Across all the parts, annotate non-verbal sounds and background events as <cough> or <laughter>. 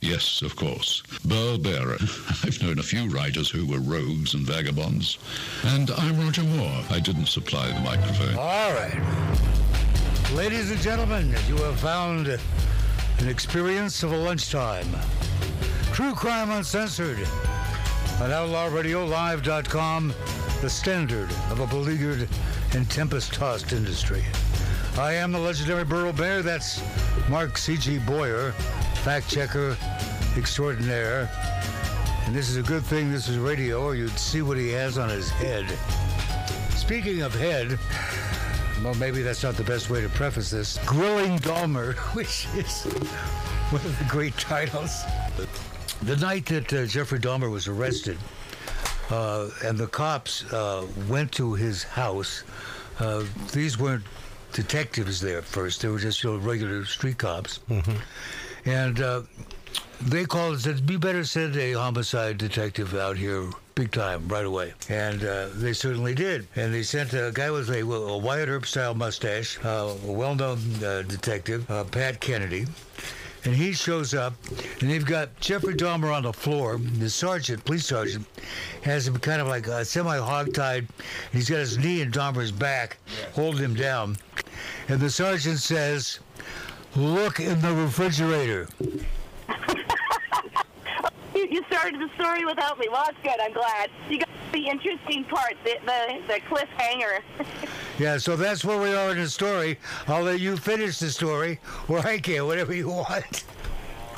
Yes, of course. Burl Barer. <laughs> I've known a few writers who were rogues and vagabonds. And I'm Roger Moore. I didn't supply the microphone. All right. Ladies and gentlemen, you have found an experience of a lunchtime. True Crime Uncensored on OutlawRadioLive.com, the standard of a beleaguered and tempest-tossed industry. I am the legendary Burl Barer. That's Mark C.G. Boyer, fact checker extraordinaire. And this is a good thing this is radio, or you'd see what he has on his head. Speaking of head, well, maybe that's not the best way to preface this. Grilling Dahmer, <laughs> which is one of the great titles. The night that uh, Jeffrey Dahmer was arrested, uh, and the cops uh, went to his house, uh, these weren't detectives there at first. They were just you know, regular street cops. And uh, they called and said, "Be better send a homicide detective out here." Big time, right away, and uh, they certainly did. And they sent a guy with a, a Wyatt Earp style mustache, uh, a well-known uh, detective, uh, Pat Kennedy, and he shows up, and they've got Jeffrey Dahmer on the floor. The sergeant, police sergeant, has him kind of like uh, semi-hogtied. He's got his knee in Dahmer's back, holding him down, and the sergeant says, "Look in the refrigerator." <laughs> You, you started the story without me. Well, that's good. I'm glad. You got the interesting part, the the, the cliffhanger. <laughs> Yeah, so that's where we are in the story. I'll let you finish the story, or I can, whatever you want.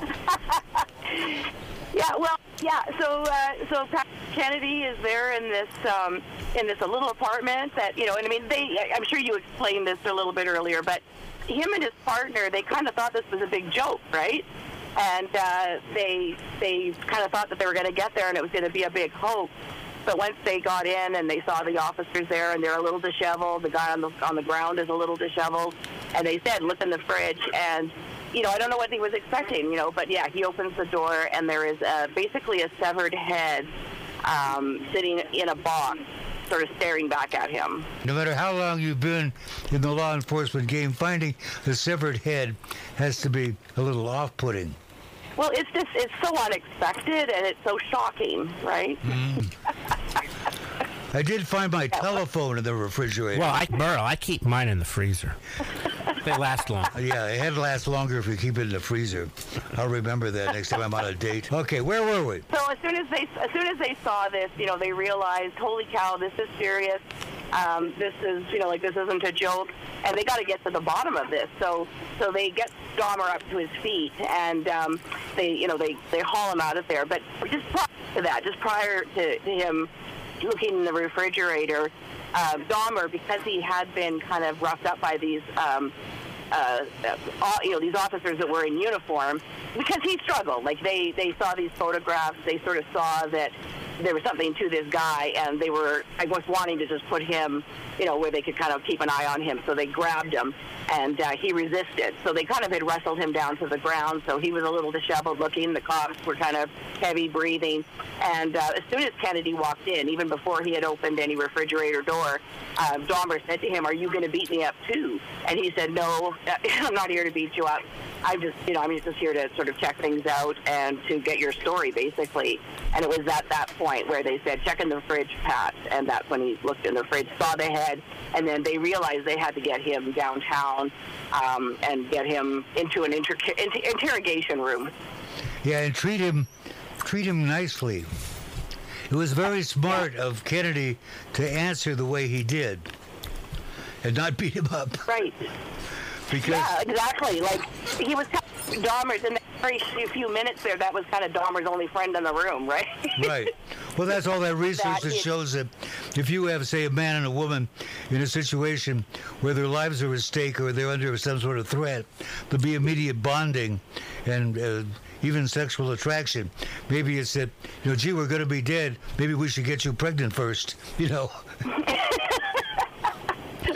<laughs> yeah. Well. Yeah. So uh, so Pat Kennedy is there in this um, in this little apartment that you know, and I mean, they. I'm sure you explained this a little bit earlier, but him and his partner, they kind of thought this was a big joke, right? And uh, they they kind of thought that they were going to get there and it was going to be a big hoax. But once they got in and they saw the officers there and they're a little disheveled, the guy on the on the ground is a little disheveled, and they said, "Look in the fridge." And you know, I don't know what he was expecting, you know, but yeah, he opens the door and there is uh basically a severed head um, sitting in a box, sort of staring back at him. No matter how long you've been in the law enforcement game, finding a severed head has to be a little off-putting. Well, it's just it's so unexpected and it's so shocking, right? <laughs> I did find my telephone in the refrigerator. Well, I, Burl, I keep mine in the freezer. they last long. <laughs> yeah, it had to last longer if you keep it in the freezer. I'll remember that next time I'm on a date. Okay, where were we? So as soon as they as soon as they saw this, you know, they realized, holy cow, this is serious. Um, this is, you know, like this isn't a joke, and they got to get to the bottom of this. So, so they get Dahmer up to his feet, and um, they, you know, they they haul him out of there. But just prior to that, just prior to, to him looking in the refrigerator, uh, Dahmer, because he had been kind of roughed up by these. Um, uh, uh, you know, these officers that were in uniform, because he struggled. Like they, they saw these photographs, they sort of saw that there was something to this guy, and they were, I guess, wanting to just put him, you know, where they could kind of keep an eye on him. So they grabbed him, and uh, he resisted. So they kind of had wrestled him down to the ground. So he was a little disheveled looking. The cops were kind of heavy breathing, and uh, as soon as Kennedy walked in, even before he had opened any refrigerator door, uh, Dahmer said to him, "Are you going to beat me up too?" And he said, "No, <laughs> I'm not here to beat you up. I'm just, you know, I'm just here to sort of check things out and to get your story, basically." And it was at that point where they said, "Check in the fridge, Pat," and that's when he looked in the fridge, saw the head, and then they realized they had to get him downtown um, and get him into an inter- inter- interrogation room. Yeah, and treat him, treat him nicely. It was very smart of Kennedy to answer the way he did, and not beat him up. Right. Because Yeah, exactly. Like he was telling Dahmer's in the very few minutes there. That was kind of Dahmer's only friend in the room, right? right. Well, that's all that research That that shows that if you have, say, a man and a woman in a situation where their lives are at stake or they're under some sort of threat, there'll be immediate bonding and uh, even sexual attraction. Maybe it's that, you know, gee, we're going to be dead. Maybe we should get you pregnant first, you know. <laughs>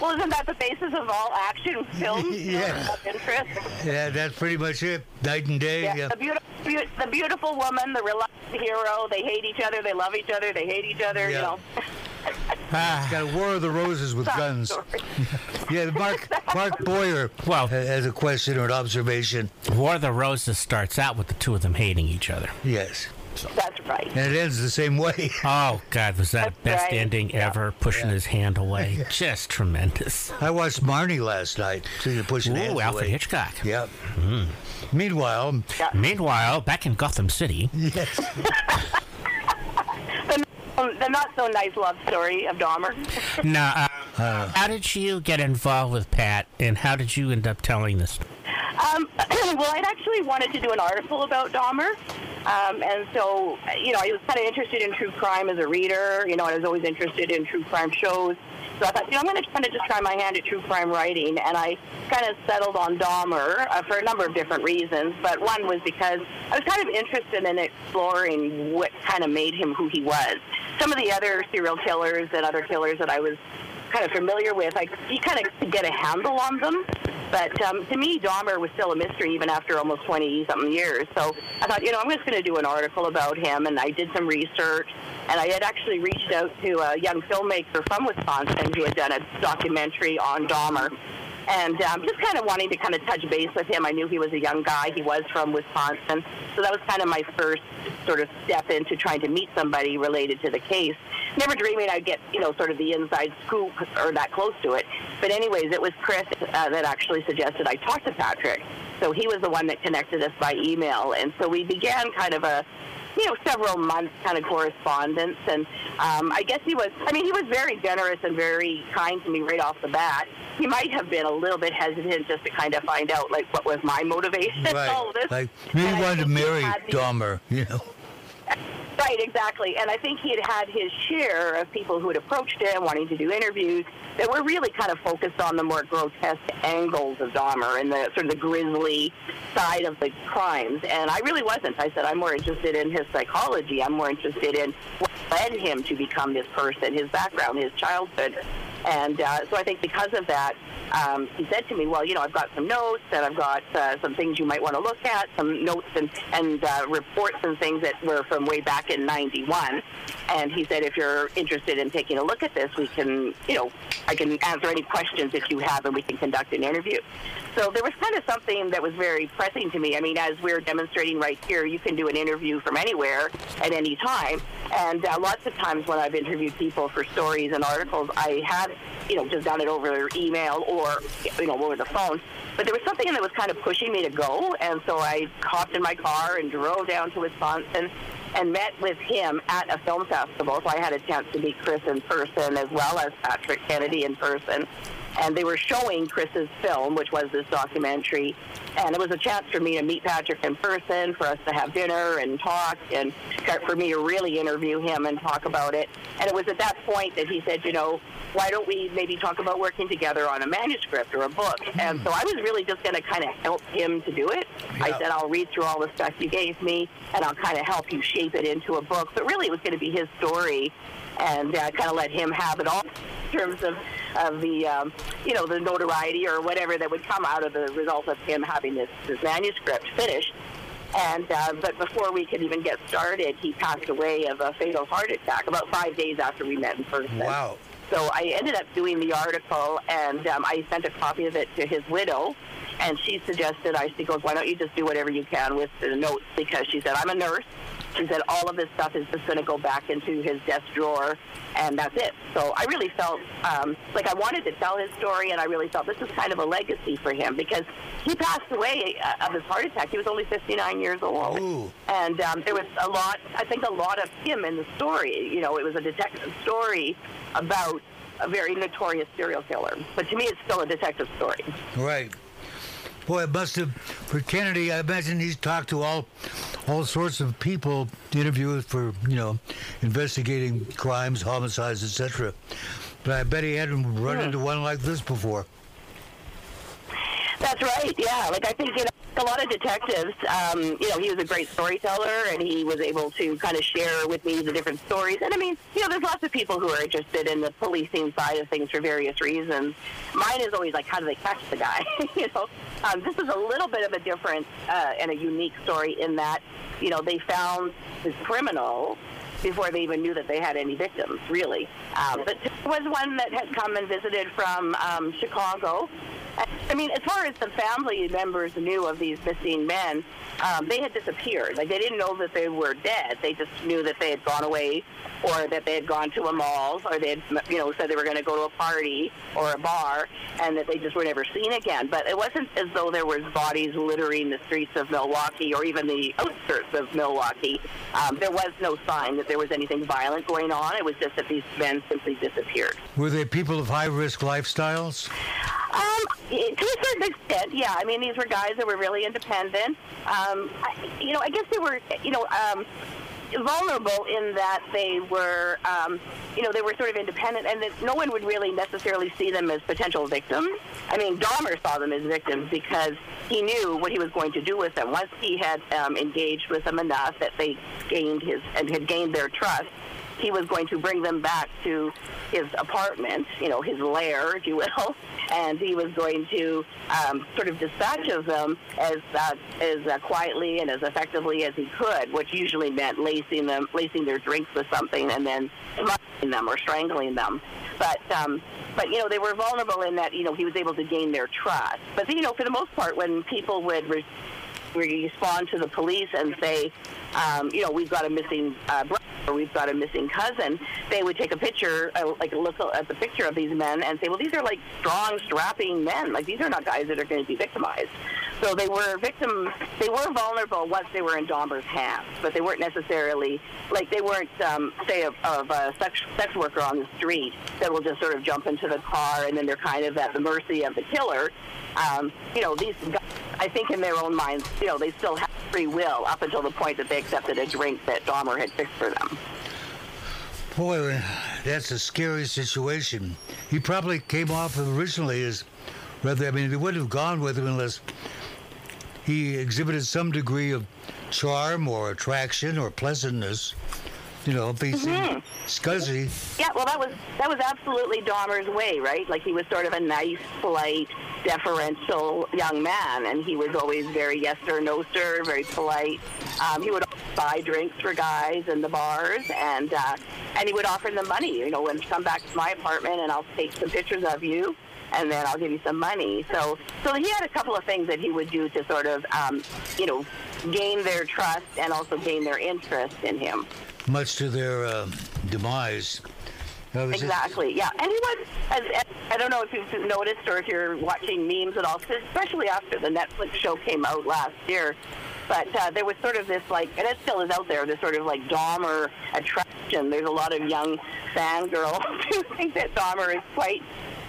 well, isn't that the basis of all action <laughs> films? Yeah. Of interest. Yeah, that's pretty much it. Night and day. Yeah, Yeah. the beautiful, the beautiful woman, the reluctant hero. They hate each other. They love each other. They hate each other. Yeah. You know. <laughs> Ah, Got a War of the Roses with guns. <laughs> Yeah, Mark Mark Boyer Well- ha- has a question or an observation. War of the Roses starts out with the two of them hating each other. Yes, That's right. and it ends the same way. <laughs> Oh God, was that That's best right. ending Yeah. ever? Pushing his hand away, <laughs> just tremendous. I watched Marnie last night. So you're pushing hands Ooh, Alfred away. Hitchcock. Yep. Meanwhile, Meanwhile, back in Gotham City, yes, <laughs> Um, the not so nice love story of Dahmer. now, uh, how did you get involved with Pat, and how did you end up telling this? Um, <clears throat> well, I'd actually wanted to do an article about Dahmer. Um, and so, you know, I was kind of interested in true crime as a reader. You know, I was always interested in true crime shows. So I thought, you know, I'm going to kind of just try my hand at true crime writing. And I kind of settled on Dahmer uh, for a number of different reasons. But one was because I was kind of interested in exploring what kind of made him who he was. Some of the other serial killers and other killers that I was kind of familiar with, I you kind of get a handle on them. But um, to me, Dahmer was still a mystery even after almost 20 something years. So I thought, you know, I'm just going to do an article about him, and I did some research. And I had actually reached out to a young filmmaker from Wisconsin who had done a documentary on Dahmer. And um, just kind of wanting to kind of touch base with him. I knew he was a young guy. He was from Wisconsin. So that was kind of my first sort of step into trying to meet somebody related to the case. Never dreaming I'd get, you know, sort of the inside scoop or that close to it. But anyways, it was Chris uh, that actually suggested I talk to Patrick. So he was the one that connected us by email. And so we began kind of a you know, several months kind of correspondence. And um, I guess he was, I mean, he was very generous and very kind to me right off the bat. He might have been a little bit hesitant just to kind of find out, like, what was my motivation in all right. this. Like maybe he wanted to marry Dahmer. You know. Right, exactly. And I think he had had his share of people who had approached him wanting to do interviews that were really kind of focused on the more grotesque angles of Dahmer and the sort of the grisly side of the crimes. And I really wasn't. I said, I'm more interested in his psychology. I'm more interested in what led him to become this person, his background, his childhood. And uh, so I think because of that, um, he said to me, well, you know, I've got some notes and I've got uh, some things you might want to look at, some notes and, and uh, reports and things that were from way back in 91. And he said, if you're interested in taking a look at this, we can, you know, I can answer any questions that you have and we can conduct an interview. So there was kind of something that was very pressing to me. I mean, as we're demonstrating right here, you can do an interview from anywhere at any time. And uh, lots of times when I've interviewed people for stories and articles, I have, you know, just done it over email or, you know, over the phone. But there was something that was kind of pushing me to go. And so I hopped in my car and drove down to Wisconsin and met with him at a film festival. So I had a chance to meet Chris in person as well as Patrick Kennedy in person. And they were showing Chris's film, which was this documentary. And it was a chance for me to meet Patrick in person, for us to have dinner and talk, and for me to really interview him and talk about it. And it was at that point that he said, you know, why don't we maybe talk about working together on a manuscript or a book? And so I was really just going to kind of help him to do it. I said, I'll read through all the stuff you gave me, and I'll kind of help you shape it into a book. But really, it was going to be his story, and uh, kind of let him have it all in terms of of the um, you know the notoriety or whatever that would come out of the result of him having this, this manuscript finished. And uh, but before we could even get started, he passed away of a fatal heart attack about five days after we met in person. Wow. So I ended up doing the article, and um, I sent a copy of it to his widow. And she suggested, I she goes, why don't you just do whatever you can with the notes? Because she said, I'm a nurse. She said, all of this stuff is just going to go back into his desk drawer, and that's it. So I really felt um, like I wanted to tell his story, and I really felt this is kind of a legacy for him because he passed away uh, of his heart attack. He was only 59 years old. Ooh. And um, there was a lot, I think, a lot of him in the story. You know, it was a detective story about a very notorious serial killer. But to me, it's still a detective story. Right. Boy, it must have for Kennedy. I imagine he's talked to all, all sorts of people, interviewed for you know, investigating crimes, homicides, etc. But I bet he hadn't run Yeah. into one like this before. That's right. Yeah. Like I think you know, a lot of detectives. Um, you know, he was a great storyteller, and he was able to kind of share with me the different stories. And I mean, you know, there's lots of people who are interested in the policing side of things for various reasons. Mine is always like, how do they catch the guy? <laughs> you know, um, this is a little bit of a different uh, and a unique story in that, you know, they found this criminal before they even knew that they had any victims, really. Um, but there was one that had come and visited from um, Chicago. I mean, as far as the family members knew of these missing men, um, they had disappeared. Like they didn't know that they were dead. They just knew that they had gone away, or that they had gone to a mall, or they had, you know, said they were going to go to a party or a bar, and that they just were never seen again. But it wasn't as though there was bodies littering the streets of Milwaukee or even the outskirts of Milwaukee. Um, there was no sign that there was anything violent going on. It was just that these men simply disappeared. Were they people of high risk lifestyles? Um, to a certain extent, yeah. I mean, these were guys that were really independent. Um, I, you know, I guess they were, you know, um, vulnerable in that they were, um, you know, they were sort of independent, and that no one would really necessarily see them as potential victims. I mean, Dahmer saw them as victims because he knew what he was going to do with them. Once he had um, engaged with them enough that they gained his and had gained their trust, he was going to bring them back to his apartment, you know, his lair, if you will, <laughs> and he was going to um, sort of dispatch of them as uh, as uh, quietly and as effectively as he could, which usually meant lacing them, lacing their drinks with something, and then smothering them or strangling them. But um, but you know they were vulnerable in that you know he was able to gain their trust. But you know for the most part, when people would re- respond to the police and say, um, you know, we've got a missing uh, brother, or we've got a missing cousin, they would take a picture, uh, like look at the picture of these men and say, well, these are like strong, strapping men. Like these are not guys that are going to be victimized. So they were victims. They were vulnerable once they were in Dahmer's hands, but they weren't necessarily like they weren't, um, say, of, of a sex, sex worker on the street that will just sort of jump into the car and then they're kind of at the mercy of the killer. Um, you know, these guys, I think in their own minds, you know, they still have free will up until the point that they accepted a drink that Dahmer had fixed for them. Boy, that's a scary situation. He probably came off originally as rather, I mean, they wouldn't have gone with him unless he exhibited some degree of charm or attraction or pleasantness. You know, if he's mm-hmm. scuzzy. Yeah, well, that was that was absolutely Dahmer's way, right? Like he was sort of a nice, polite, deferential young man, and he was always very yes sir, no sir, very polite. Um, he would buy drinks for guys in the bars, and uh, and he would offer them money. You know, and come back to my apartment, and I'll take some pictures of you and then I'll give you some money. So, so he had a couple of things that he would do to sort of, um, you know, gain their trust and also gain their interest in him. Much to their uh, demise. Exactly. Yeah. Anyone? As, as, I don't know if you've noticed or if you're watching memes at all, especially after the Netflix show came out last year. But uh, there was sort of this like, and it still is out there, this sort of like Dahmer attraction. There's a lot of young fangirls <laughs> who think that Dahmer is quite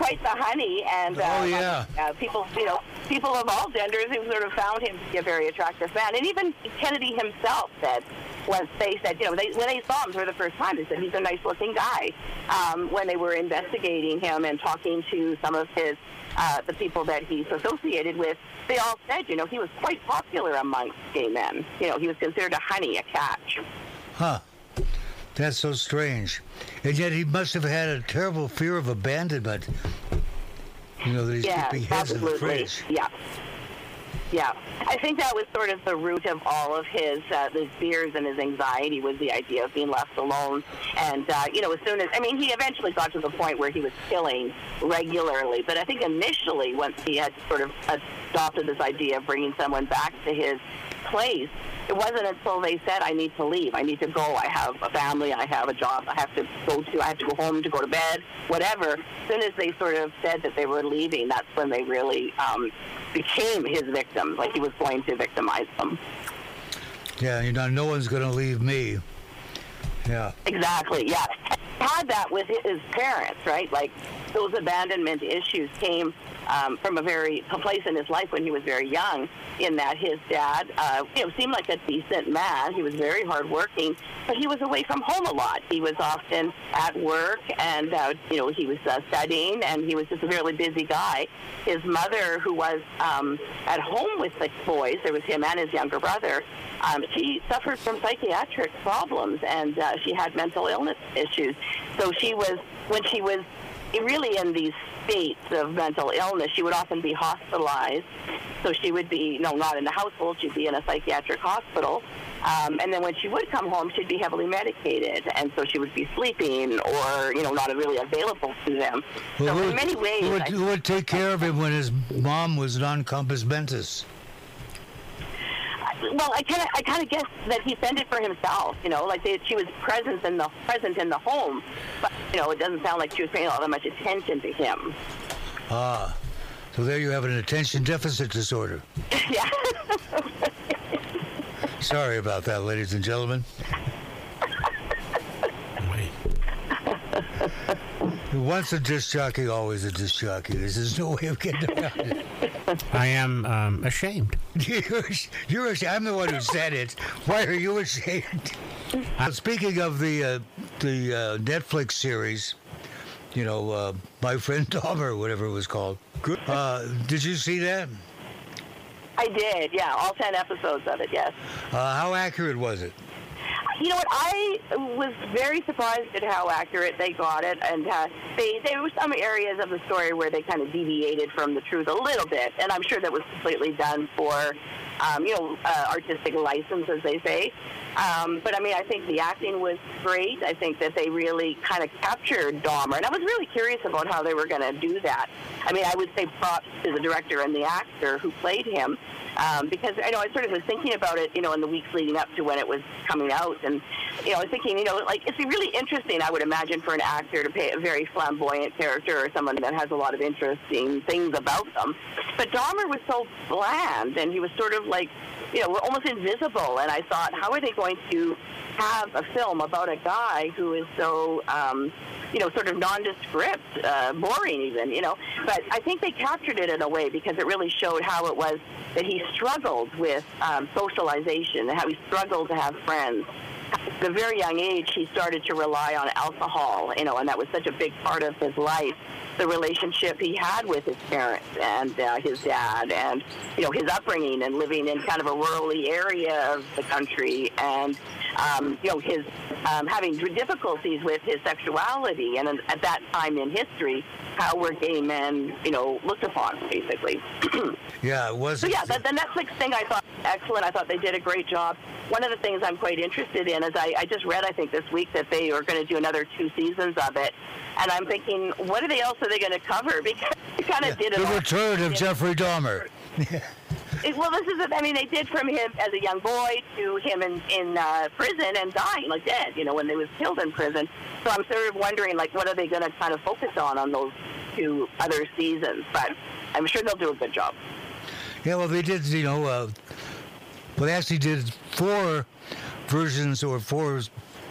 quite the honey, and uh, oh yeah, uh, people you know people of all genders who sort of found him to be a very attractive man, and even Kennedy himself said once they said you know they, when they saw him for the first time, they said he's a nice looking guy. Um, when they were investigating him and talking to some of his uh, the people that he's associated with, they all said you know he was quite popular amongst gay men. You know he was considered a honey, a catch. Huh. That's so strange. And yet he must have had a terrible fear of abandonment. You know, that he's yeah, keeping his in the fridge. Yeah. Yeah, I think that was sort of the root of all of his uh, his fears and his anxiety was the idea of being left alone. And uh, you know, as soon as I mean, he eventually got to the point where he was killing regularly. But I think initially, once he had sort of adopted this idea of bringing someone back to his place, it wasn't until they said, I need to leave. I need to go. I have a family. I have a job. I have to go to. I have to go home to go to bed. Whatever. As soon as they sort of said that they were leaving, that's when they really um, became his victims. Like he was going to victimize them. Yeah, you know, no one's going to leave me. Yeah. Exactly. Yeah. Had that with his parents, right? Like those abandonment issues came um, from a very a place in his life when he was very young. In that his dad, uh, you know, seemed like a decent man. He was very hardworking, but he was away from home a lot. He was often at work, and uh, you know, he was uh, studying, and he was just a really busy guy. His mother, who was um, at home with the boys, there was him and his younger brother. Um, she suffered from psychiatric problems, and uh, she had mental illness issues. So she was when she was really in these states of mental illness, she would often be hospitalized. So she would be, no, not in the household. She'd be in a psychiatric hospital. Um, and then when she would come home, she'd be heavily medicated, and so she would be sleeping or, you know, not really available to them. Well, so who, in many ways, who would, I- who would take care of him when his mom was non-compos mentis? Well, I kind of, I kind of guess that he fended for himself. You know, like they, she was present in the present in the home, but you know, it doesn't sound like she was paying all that much attention to him. Ah, so there you have an attention deficit disorder. <laughs> yeah. Sorry about that, ladies and gentlemen. Once a disc jockey, always a disc jockey. There's no way of getting around it. <laughs> I am um, ashamed. <laughs> You're, you're ashamed. I'm the one who said it. Why are you ashamed? Uh, speaking of the uh, the uh, Netflix series, you know, uh, My Friend Dahmer, whatever it was called. Uh, did you see that? I did, yeah, all ten episodes of it, yes. Uh, how accurate was it? You know what? I was very surprised at how accurate they got it, and uh, they there were some areas of the story where they kind of deviated from the truth a little bit, and I'm sure that was completely done for, um, you know, uh, artistic license, as they say. Um, but I mean, I think the acting was great. I think that they really kind of captured Dahmer, and I was really curious about how they were going to do that. I mean, I would say props to the director and the actor who played him, um, because I know I sort of was thinking about it, you know, in the weeks leading up to when it was coming out, and you know, I was thinking, you know, like it's really interesting. I would imagine for an actor to play a very flamboyant character or someone that has a lot of interesting things about them. But Dahmer was so bland, and he was sort of like, you know, almost invisible. And I thought, how are they going to have a film about a guy who is so, um, you know, sort of nondescript, uh, boring even, you know. But I think they captured it in a way because it really showed how it was that he struggled with um, socialization how he struggled to have friends. At a very young age, he started to rely on alcohol, you know, and that was such a big part of his life. The relationship he had with his parents and uh, his dad, and you know his upbringing and living in kind of a rurally area of the country, and um, you know his um, having difficulties with his sexuality, and at that time in history, how were gay men, you know, looked upon, basically. <clears throat> Yeah, it was. So yeah, the, the Netflix thing I thought excellent. I thought they did a great job. One of the things I'm quite interested in is I, I just read I think this week that they are going to do another two seasons of it, and I'm thinking, what are they else are they going to cover? <laughs> Because they kind of did it. the all. return of Jeffrey Dahmer. <laughs> It- well, this is. I mean, they did from him as a young boy to him in in uh, prison and dying like dead. You know, when they was killed in prison. So I'm sort of wondering, like, what are they going to kind of focus on on those two other seasons? But I'm sure they'll do a good job. Yeah, well, they did, you know, uh, well, they actually did four versions or four,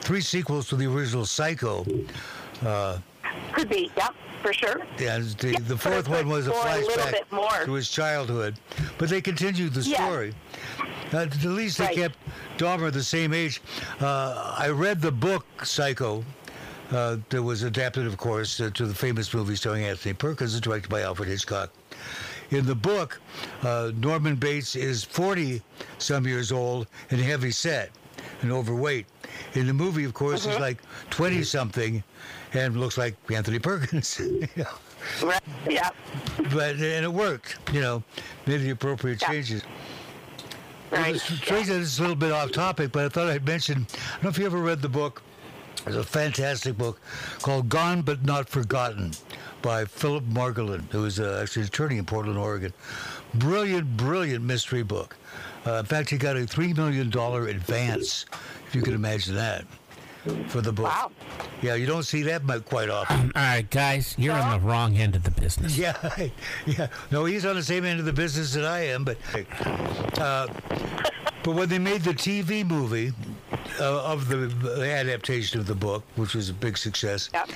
three sequels to the original Psycho. Could be. Yep, for sure. And the, Yeah, the fourth one was a a flashback more. to his childhood. But they continued the Yeah. story. Uh, at least they Right. kept Dahmer the same age. Uh, I read the book Psycho. Uh, that was adapted, of course, uh, to the famous movie starring Anthony Perkins, directed by Alfred Hitchcock. In the book, uh, Norman Bates is 40 some years old and heavy set and overweight. In the movie, of course, he's like 20 something and looks like Anthony Perkins. you <laughs> know. Right. Yeah. But and it worked, you know, made the appropriate Yeah. changes. Right. Tracy, this is a little bit off topic, but I thought I'd mention. I don't know if you ever read the book. It's a fantastic book called Gone But Not Forgotten by Philip Margolin, who is uh, actually an attorney in Portland, Oregon. Brilliant, brilliant mystery book. Uh, in fact, he got a $3 million advance, if you can imagine that, for the book. Wow. Yeah, you don't see that mu- quite often. All right, guys, you're on the wrong end of the business. Yeah, <laughs> yeah. No, he's on the same end of the business that I am, but uh, but when they made the TV movie uh, of the, the adaptation of the book, which was a big success, Yep.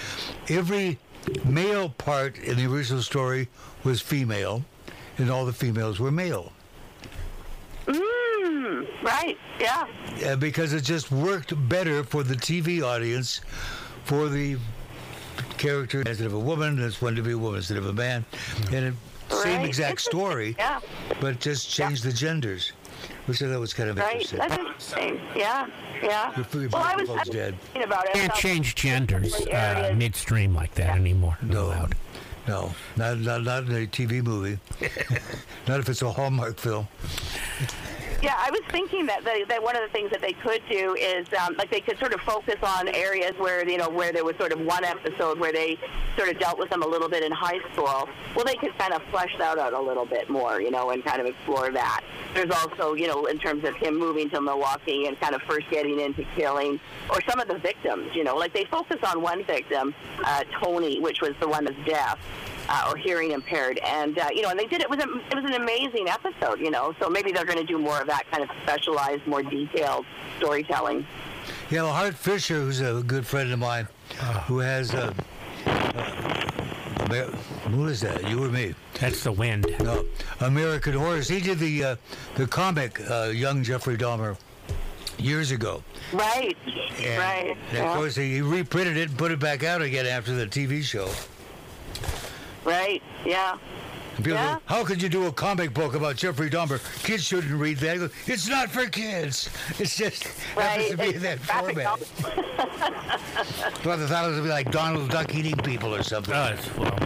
every male part in the original story was female, and all the females were male. Mm, right. Yeah. uh, because it just worked better for the TV audience, for the character instead of a woman, it's one to be a woman instead of a man, and it, same Right. exact story, Yeah. but just changed the genders. which I thought was kind of Right. interesting. That's interesting. Yeah. Yeah. Your- your Well, I was, I microphone's was dead. thinking about it. Can't I change genders uh, midstream like that anymore. Not No. allowed. No, not, not, not in a TV movie. <laughs> <laughs> not if it's a Hallmark film. Yeah, I was thinking that, they, that one of the things that they could do is um, like they could sort of focus on areas where you know where there was sort of one episode where they sort of dealt with them a little bit in high school. Well, they could kind of flesh that out a little bit more, you know, and kind of explore that. There's also you know in terms of him moving to Milwaukee and kind of first getting into killing, or some of the victims, you know, like they focus on one victim, uh, Tony, which was the one that's deaf uh, or hearing impaired, and uh, you know, and they did it was a, it was an amazing episode, you know. So maybe they're going to do more of that kind of specialized, more detailed storytelling. Yeah, well, Hart Fisher, who's a good friend of mine, who has uh, uh, Amer- who is that? You or me? That's the wind. No, American Horse. He did the uh, the comic uh, Young Jeffrey Dahmer years ago. Right, And, right. and yeah. of course, he reprinted it and put it back out again after the TV show. Right, yeah. People Yeah. go, How could you do a comic book about Jeffrey Dahmer? Kids shouldn't read that. Go, It's not for kids. It's just happens Right. to be in that It's format. novel. <laughs> I thought it was gonna be like Donald Duck eating people or something. Oh, it's, well,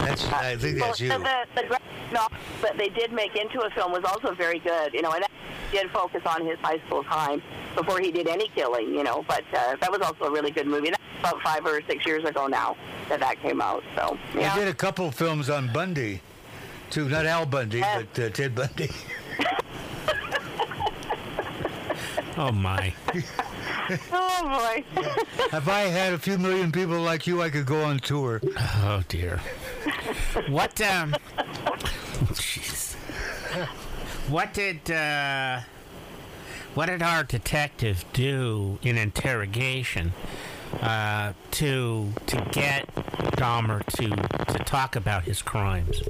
That's I think that's you. The, the graphic novel that they did make into a film was also very good, you know, and that did focus on his high school time before he did any killing, you know. But uh, that was also a really good movie. That's about five or six years ago now that that came out. So yeah. He did a couple films on Bundy, too. Not Al Bundy, Yeah. but uh, Ted Bundy. <laughs> oh my. Oh boy. <laughs> if I had a few million people like you, I could go on tour. Oh dear. What um jeez. What did uh what did our detective do in interrogation uh to to get Dahmer to to talk about his crimes?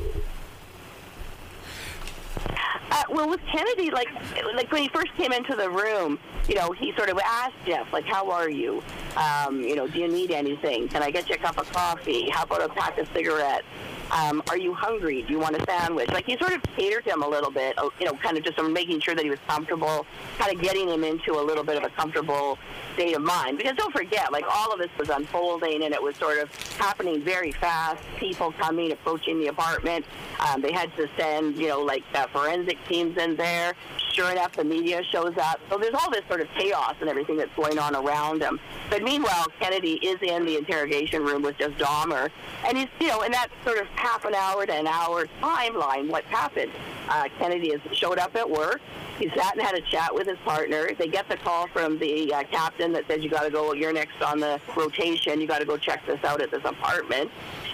Uh, well, with Kennedy, like like when he first came into the room, you know, he sort of asked Jeff, like, "How are you? Um, you know, do you need anything? Can I get you a cup of coffee? How about a pack of cigarettes? Um, are you hungry? Do you want a sandwich?" Like he sort of catered to him a little bit, uh, you know, kind of just making sure that he was comfortable, kind of getting him into a little bit of a comfortable state of mind. Because don't forget, like all of this was unfolding, and it was sort of happening very fast. People coming, approaching the apartment. Um, they had to send, you know, like uh, forensic teams in there. Sure enough, the media shows up. So there's all this sort of chaos and everything that's going on around him. But meanwhile, Kennedy is in the interrogation room with just Dahmer, and he's, you know, in that sort of half an hour to an hour timeline, what's happened. Uh, Kennedy has showed up at work. He sat and had a chat with his partner. They get the call from the uh, captain that says, "You got to go. You're next on the rotation. You got to go check this out at this apartment."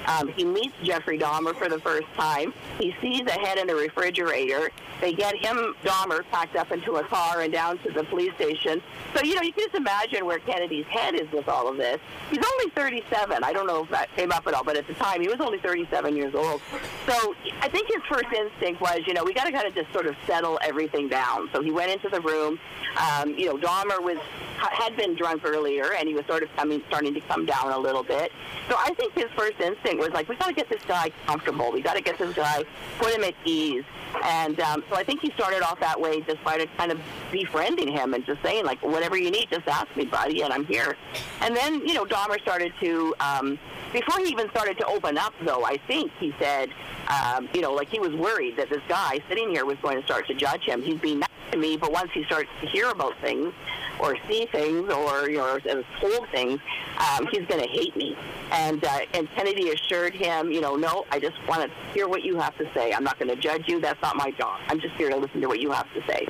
Um, he meets Jeffrey Dahmer for the first time. He sees a head in a refrigerator. They get him, Dahmer, packed up into a car and down to the police station. So, you know, you can just imagine where Kennedy's head is with all of this. He's only 37. I don't know if that came up at all, but at the time he was only 37 years old. So I think his first instinct was, you know, we got to kind of just sort of settle everything down. So he went into the room. Um, you know, Dahmer was had been drunk earlier, and he was sort of coming, starting to come down a little bit. So I think his first instinct was like, we got to get this guy comfortable. We got to get this guy, put him at ease. And um, so I think he started off that way, just by kind of befriending him and just saying like, whatever you need, just ask me, buddy, and I'm here. And then you know, Dahmer started to. Um, before he even started to open up, though, I think he said, um, you know, like he was worried that this guy sitting here was going to start to judge him. He's being to me, but once he starts to hear about things or see things or you know, or told things, um, he's going to hate me. And uh, and Kennedy assured him, you know, no, I just want to hear what you have to say. I'm not going to judge you. That's not my job. I'm just here to listen to what you have to say.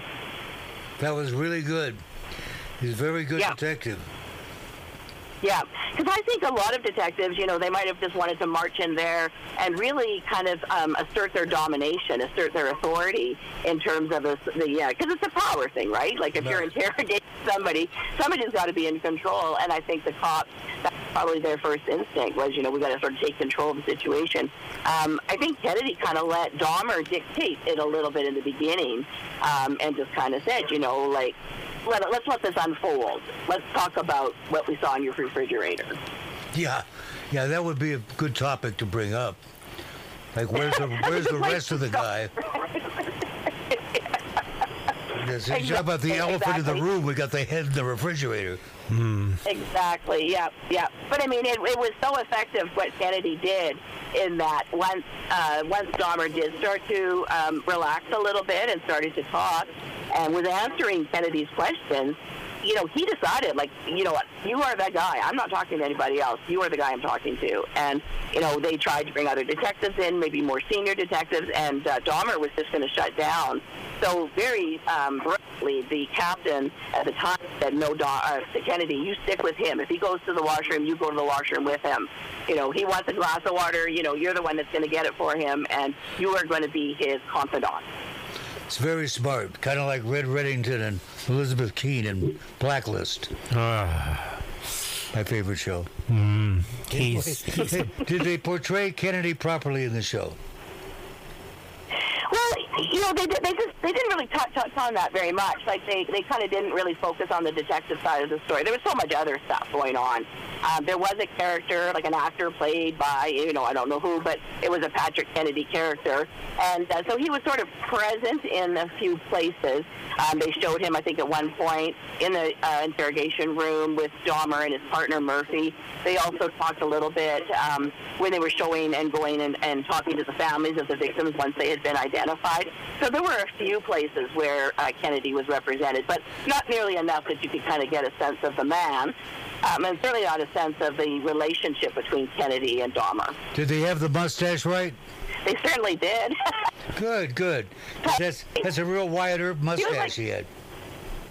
That was really good. He's a very good Yeah. detective. Yeah, because I think a lot of detectives, you know, they might have just wanted to march in there and really kind of um, assert their domination, assert their authority in terms of the, the yeah, because it's a power thing, right? Like if you're interrogating somebody, somebody's got to be in control, and I think the cops, that's probably their first instinct was, you know, we got to sort of take control of the situation. Um, I think Kennedy kind of let Dahmer dictate it a little bit in the beginning, um, and just kind of said, you know, like let let's let this unfold. Let's talk about what we saw in your refrigerator. Yeah, yeah, that would be a good topic to bring up. Like, where's the <laughs> where's the rest of the guy? <laughs> Yes, exactly. About the elephant exactly. in the room? We got the head in the refrigerator. Exactly. Yeah. Yeah. But I mean, it, it was so effective what Kennedy did in that once uh, once Dahmer did start to um, relax a little bit and started to talk and was answering Kennedy's questions. You know, he decided, like, you know what, you are that guy. I'm not talking to anybody else. You are the guy I'm talking to. And, you know, they tried to bring other detectives in, maybe more senior detectives, and uh, Dahmer was just going to shut down. So very um, brilliantly, the captain at the time said, "No, Don, uh, Kennedy, you stick with him. If he goes to the washroom, you go to the washroom with him. You know, he wants a glass of water. You know, you're the one that's going to get it for him, and you are going to be his confidant." It's very smart, kind of like Red Reddington and Elizabeth Keen and Blacklist. Ah. My favorite show. Mm-hmm. He's, <laughs> he's Did they portray Kennedy properly in the show? Well, you know, they did, they just they didn't really touch, touch on that very much. Like they they kind of didn't really focus on the detective side of the story. There was so much other stuff going on. Um, there was a character, like an actor played by you know I don't know who, but it was a Patrick Kennedy character, and uh, so he was sort of present in a few places. Um, they showed him, I think, at one point in the uh, interrogation room with Dahmer and his partner Murphy. They also talked a little bit um, when they were showing and going and, and talking to the families of the victims once they had been identified. So there were a few places where uh, Kennedy was represented, but not nearly enough that you could kind of get a sense of the man. Um, and certainly not a sense of the relationship between Kennedy and Dahmer. Did they have the mustache right? They certainly did. <laughs> Good, good. That's that's a real Wyatt Earp mustache like- he had.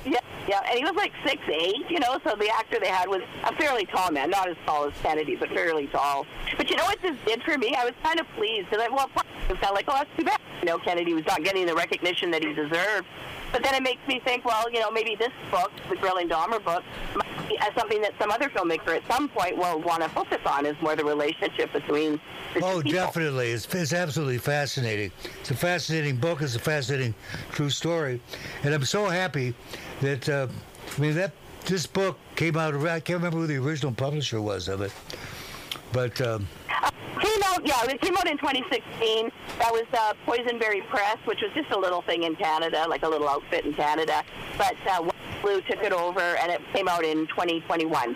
Yeah, yeah, and he was like six eight, you know. So the actor they had was a fairly tall man, not as tall as Kennedy, but fairly tall. But you know what this did for me? I was kind of pleased because I well, part of me was kind of like, oh, that's too bad. You know, Kennedy was not getting the recognition that he deserved. But then it makes me think, well, you know, maybe this book, the Grilling Dahmer book, might uh, something that some other filmmaker at some point will want to focus on is more the relationship between the two Oh, definitely. It's, it's absolutely fascinating. It's a fascinating book. It's a fascinating true story. And I'm so happy that, uh, I mean, that this book came out, I can't remember who the original publisher was of it. But um, Came out, yeah, it came out in 2016. That was uh, Poisonberry Press, which was just a little thing in Canada, like a little outfit in Canada. But uh, Wild Blue took it over, and it came out in 2021,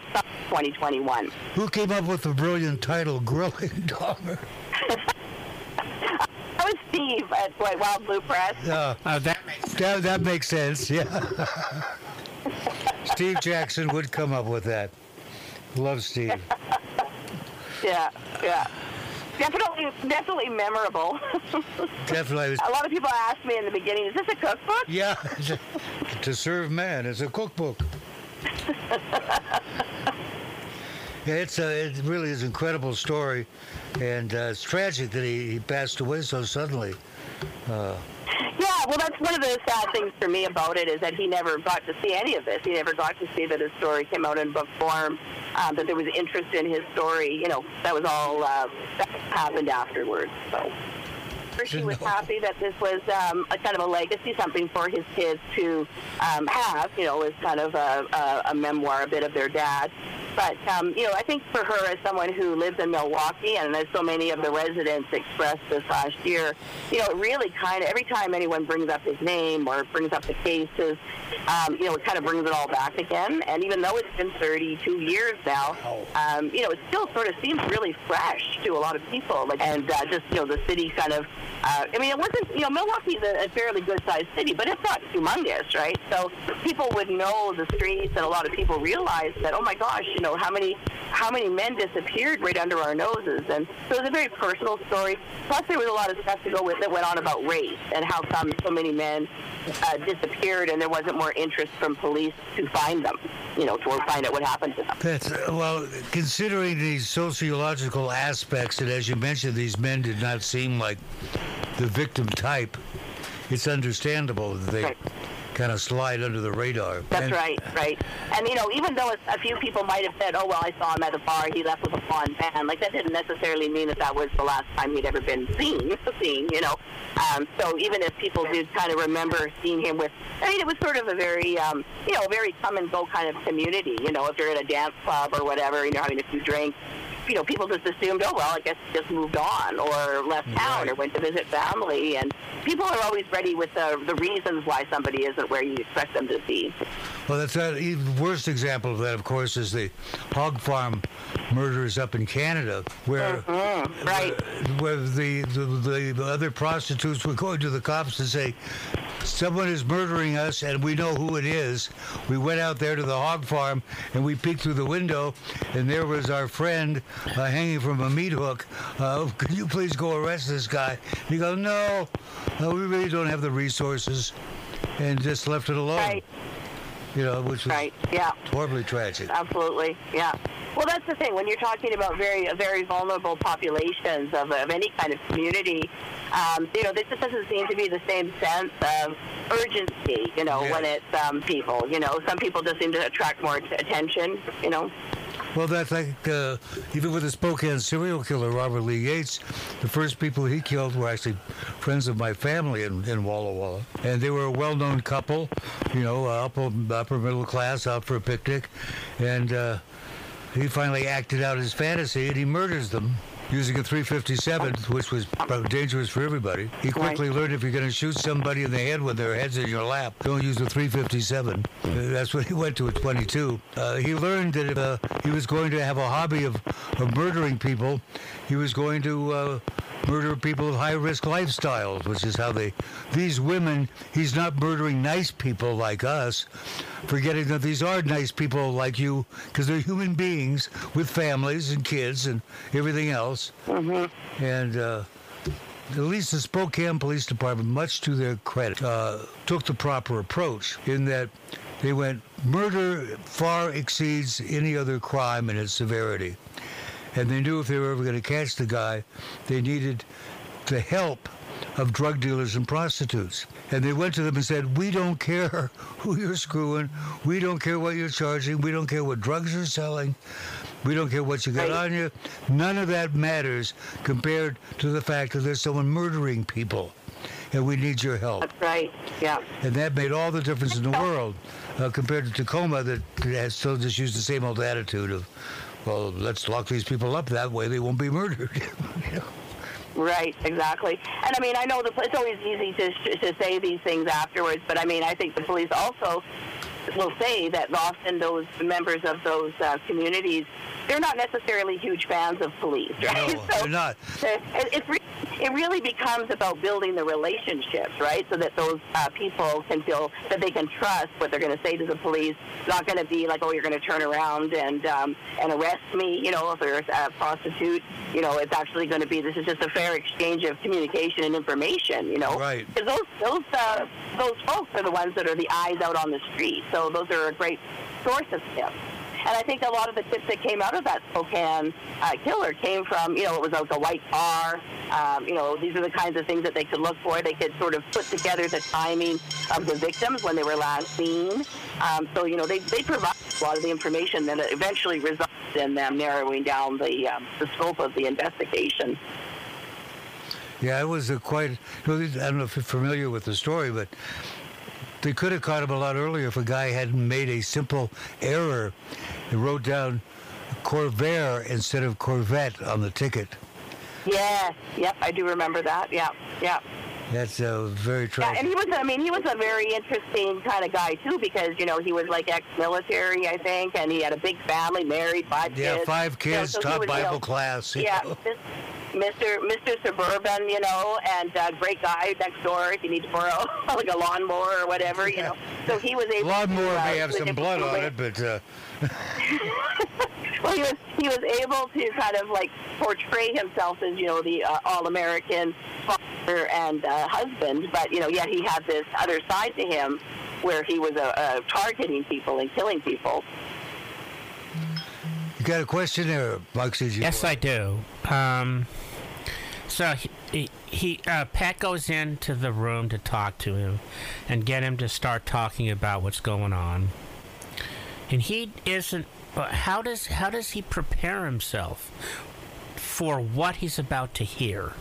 2021. who came up with the brilliant title, Grilling <laughs> Dahmer? That was Steve at White Wild Blue Press. Uh, oh, that makes that, that makes sense, yeah. <laughs> Steve Jackson would come up with that. Love Steve. <laughs> Yeah, yeah. Definitely, definitely memorable. Definitely. a lot of people asked me in the beginning, "Is this a cookbook?" Yeah, <laughs> to serve man. It's a cookbook. yeah, <laughs> it's a, it really is an incredible story, and uh, it's tragic that he, he passed away so suddenly. Yeah, well, that's one of the sad things for me about it is that he never got to see any of this. He never got to see that his story came out in book form, um, that there was interest in his story. You know, that was all uh, that happened afterwards. So. She was happy that this was um, a kind of a legacy, something for his kids to um, have, you know, as kind of a, a, a memoir, a bit of their dad. But, um, you know, I think for her as someone who lives in Milwaukee, and as so many of the residents expressed this last year, you know, it really kind of, every time anyone brings up his name or brings up the cases, um, you know, it kind of brings it all back again. And even though it's been 32 years now, um, you know, it still sort of seems really fresh to a lot of people. Like, and uh, just, you know, the city kind of, uh, I mean, it wasn't, you know, Milwaukee's a, a fairly good-sized city, but it's not humongous, right? So people would know the streets, and a lot of people realized that, oh my gosh, you know, how many, how many men disappeared right under our noses, and so it was a very personal story. Plus, there was a lot of stuff to go with that went on about race and how come so many men uh, disappeared, and there wasn't more interest from police to find them, you know, to find out what happened to them. That's well, considering the sociological aspects, and as you mentioned, these men did not seem like the victim type. It's understandable that they Right. kind of slide under the radar. That's And- right, right. And you know, even though a- a few people might have said, "Oh well, I saw him at the bar. He left with a blonde man," like that didn't necessarily mean that that was the last time he'd ever been seen. <laughs> Seen, you know. Um, so even if people did kind of remember seeing him with, I mean, it was sort of a very, um, you know, very come and go kind of community. You know, if you're at a dance club or whatever, you know, having a few drinks. You know, people just assumed, oh well, I guess he just moved on or left town Right. or went to visit family. And people are always ready with the the reasons why somebody isn't where you expect them to be. Well, that's that. Even worst example of that, of course, is the hog farm murders up in Canada, where Mm-hmm. Right. where the, the the other prostitutes were going to the cops and say, "Someone is murdering us, and we know who it is." We went out there to the hog farm, and we peeked through the window, and there was our friend uh, hanging from a meat hook. Uh, could you please go arrest this guy? And he goes, "No, no, we really don't have the resources," and just left it alone. Right. You know, which was Right. Yeah. horribly tragic. Absolutely, yeah. Well, that's the thing. When you're talking about very, very vulnerable populations of, of any kind of community, um, you know, this just doesn't seem to be the same sense of urgency. You know, Yeah. when it's um, people. You know, some people just seem to attract more attention. You know. Well, that's like uh, even with the Spokane serial killer Robert Lee Yates, the first people he killed were actually friends of my family in, in Walla Walla, and they were a well-known couple, you know, uh, upper upper middle class, out for a picnic, and uh, he finally acted out his fantasy and he murders them. Using a 357, which was dangerous for everybody. He quickly learned if you're going to shoot somebody in the head with their head's in your lap, don't use a 357. Uh, That's what he went to at 22. Uh, he learned that if uh, he was going to have a hobby of, of murdering people, he was going to uh, murder people with high risk lifestyles, which is how they. These women, he's not murdering nice people like us, forgetting that these are nice people like you, because they're human beings with families and kids and everything else. And uh, at least the Spokane Police Department, much to their credit, uh, took the proper approach in that they went murder far exceeds any other crime in its severity. And they knew if they were ever going to catch the guy, they needed the help of drug dealers and prostitutes. And they went to them and said, We don't care <laughs> who you're screwing. We don't care what you're charging. We don't care what drugs you're selling. We don't care what you got Right. on you. None of that matters compared to the fact that there's someone murdering people. And we need your help. That's right. Yeah. And that made all the difference in the world uh, compared to Tacoma that has still just used the same old attitude of, well, let's lock these people up that way they won't be murdered. <laughs> Right, exactly. And I mean, I know the, it's always easy to, to say these things afterwards, but I mean, I think the police also will say that often those members of those uh, communities, they're not necessarily huge fans of police, right? No, <laughs> they're not. Re- it really becomes about building the relationships, right? So that those uh, people can feel that they can trust what they're going to say to the police. It's not going to be like, oh, you're going to turn around and um, and arrest me. You know, if there's a prostitute, you know, it's actually going to be this is just a fair exchange of communication and information. You know, Right. Because those those uh, those folks are the ones that are the eyes out on the street. So those are a great source of tips. And I think a lot of the tips that came out of that Spokane uh, killer came from, you know, it was like a white car. Um, you know, these are the kinds of things that they could look for. They could sort of put together the timing of the victims when they were last seen. Um, so, you know, they, they provide a lot of the information that eventually results in them narrowing down the, um, the scope of the investigation. Yeah, it was a quite. I don't know if you're familiar with the story, but they could have caught him a lot earlier if a guy hadn't made a simple error and wrote down Corvair instead of Corvette on the ticket. Yes, yep, I do remember that. Yeah, yeah. That's a very tragic. Yeah, and he was, I mean, he was a very interesting kind of guy, too, because, you know, he was like ex-military, I think, and he had a big family, married, five yeah, kids. five You know, kids, so top was, you know, Bible class. Yeah, know. Mr. Mr. Suburban, you know, and uh, great guy next door if you need to borrow <laughs> like a lawnmower or whatever, you know. So he was able Lawnmower to, uh, may have some blood on it, but uh, <laughs> well, he was he was able to kind of like portray himself as you know the uh, all-American father and uh, husband, but you know yet he had this other side to him where he was uh, uh, targeting people and killing people. you got a question there, Moxie? Yes, I do. Um, so he, he, he uh, Pat goes into the room to talk to him and get him to start talking about what's going on. And he isn't. Uh, How does how does he prepare himself for what he's about to hear?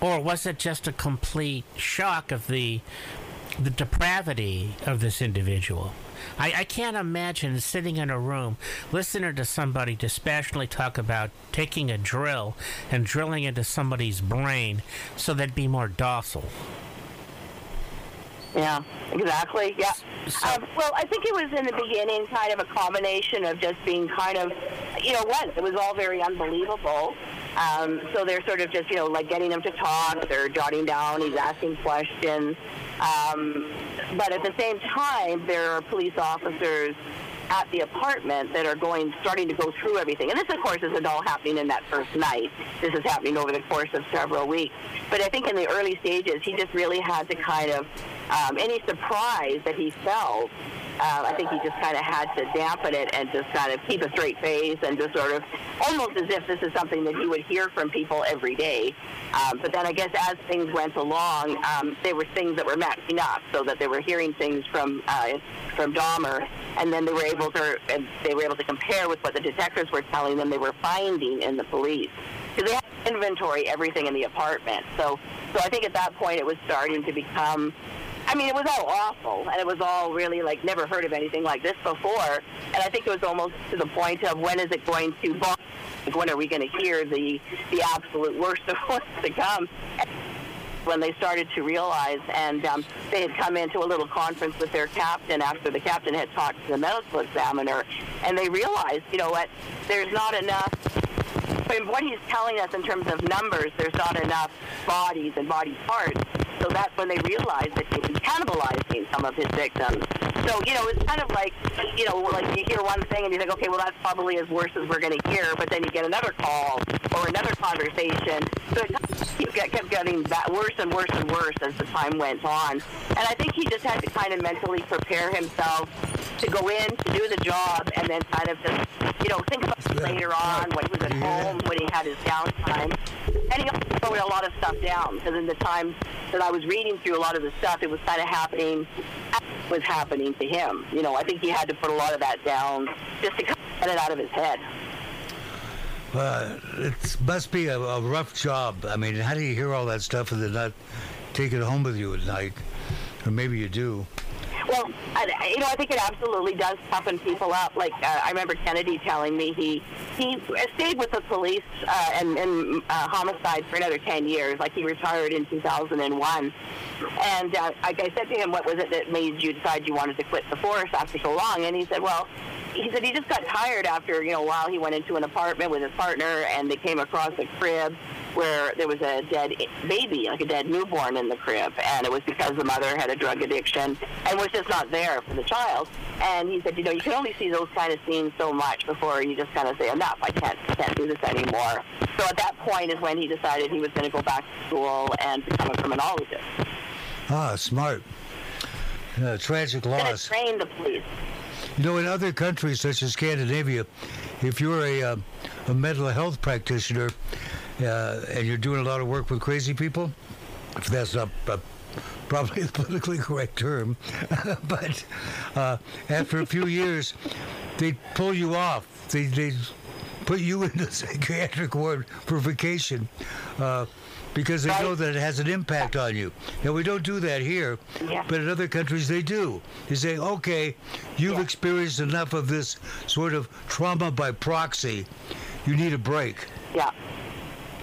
Or was it just a complete shock of the the depravity of this individual. I, I can't imagine sitting in a room listening to somebody dispassionately talk about taking a drill and drilling into somebody's brain so they'd be more docile. Yeah, exactly. Yeah. So- Um, well, I think it was in the beginning kind of a combination of just being kind of, you know, what? It was all very unbelievable. Um, so they're sort of just, you know, like getting him to talk. They're jotting down. He's asking questions. Um, but at the same time, there are police officers at the apartment that are going, starting to go through everything. And this, of course, isn't all happening in that first night. This is happening over the course of several weeks. But I think in the early stages, he just really had to kind of, um, any surprise that he felt, uh, I think he just kind of had to dampen it and just kind of keep a straight face and just sort of almost as if this is something that he would hear from people every day. Um, but then I guess as things went along, um, there were things that were matching up so that they were hearing things from uh, from Dahmer, and then they were able to they were able to compare with what the detectives were telling them they were finding in the police. Because they had to inventory everything in the apartment. So, so I think at that point it was starting to become I mean, it was all awful, and it was all really like never heard of anything like this before. And I think it was almost to the point of when is it going to? Like, when are we going to hear the the absolute worst of <laughs> what's to come? When they started to realize, and um, they had come into a little conference with their captain after the captain had talked to the medical examiner, and they realized, you know what, there's not enough mean, what he's telling us in terms of numbers, there's not enough bodies and body parts. So that's when they realized that he was cannibalizing some of his victims. So, you know, it's kind of like, you know, like you hear one thing and you think, okay, well, that's probably as worse as we're going to hear, but then you get another call or another conversation. So it kept, get- kept getting that worse and worse and worse as the time went on. And I think he just had to kind of mentally prepare himself to go in, to do the job, and then kind of just, you know, think about it later on when he was at home, when he had his downtime. And he also wrote a lot of stuff down because in the time that I was reading through a lot of the stuff, it was kind of happening, was happening to him. You know, I think he had to put a lot of that down just to get it out of his head. Uh, it must be a, a rough job. I mean, how do you hear all that stuff and then not take it home with you at night? Or maybe you do. Well, I, you know, I think it absolutely does toughen people up. Like uh, I remember Kennedy telling me he he stayed with the police uh, and, and uh, homicide for another ten years. Like he retired in 2001. And uh, like I said to him, what was it that made you decide you wanted to quit the force after so long? And he said, well, he said he just got tired after you know a while. He went into an apartment with his partner, and they came across a crib where there was a dead baby, like a dead newborn in the crib, and it was because the mother had a drug addiction and was just not there for the child. And he said, you know, you can only see those kind of scenes so much before you just kind of say, enough, I can't, can't do this anymore. So at that point is when he decided he was going to go back to school and become a criminologist. Ah, smart. Uh, tragic loss. trained the police. You know, in other countries such as Scandinavia, if you're a, uh, a mental health practitioner uh, and you're doing a lot of work with crazy people, if that's not uh, probably <laughs> the politically correct term, <laughs> but uh, after a few years, they pull you off. They, they put you <laughs> in the psychiatric ward for vacation. Uh, because they know that it has an impact on you. Now we don't do that here, Yeah. but in other countries they do. They say, okay, you've Yeah. experienced enough of this sort of trauma by proxy. You need a break. Yeah.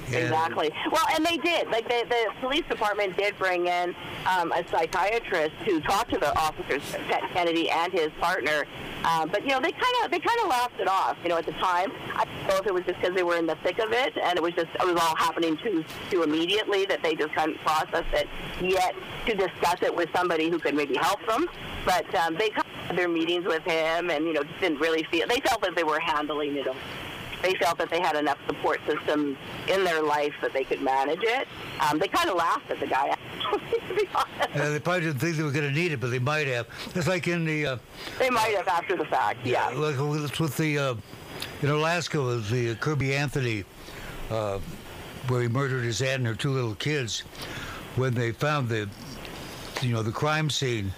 Exactly. Well, and they did. Like the, the police department did bring in um, a psychiatrist to talk to the officers, Pat Kennedy and his partner. Uh, but you know, they kind of they kind of laughed it off. You know, at the time, I don't know if it was just because they were in the thick of it, and it was just it was all happening too too immediately that they just couldn't process it yet to discuss it with somebody who could maybe help them. But um, they had their meetings with him, and you know, just didn't really feel they felt that they were handling it they felt that they had enough support systems in their life that they could manage it. Um, they kind of laughed at the guy, <laughs> actually, to be honest. Uh, they probably didn't think they were going to need it, but they might have. It's like in the uh, They might have after the fact, yeah. like with with the uh, in Alaska with the Kirby Anthony, uh, where he murdered his aunt and her two little kids. When they found the, you know, the crime scene,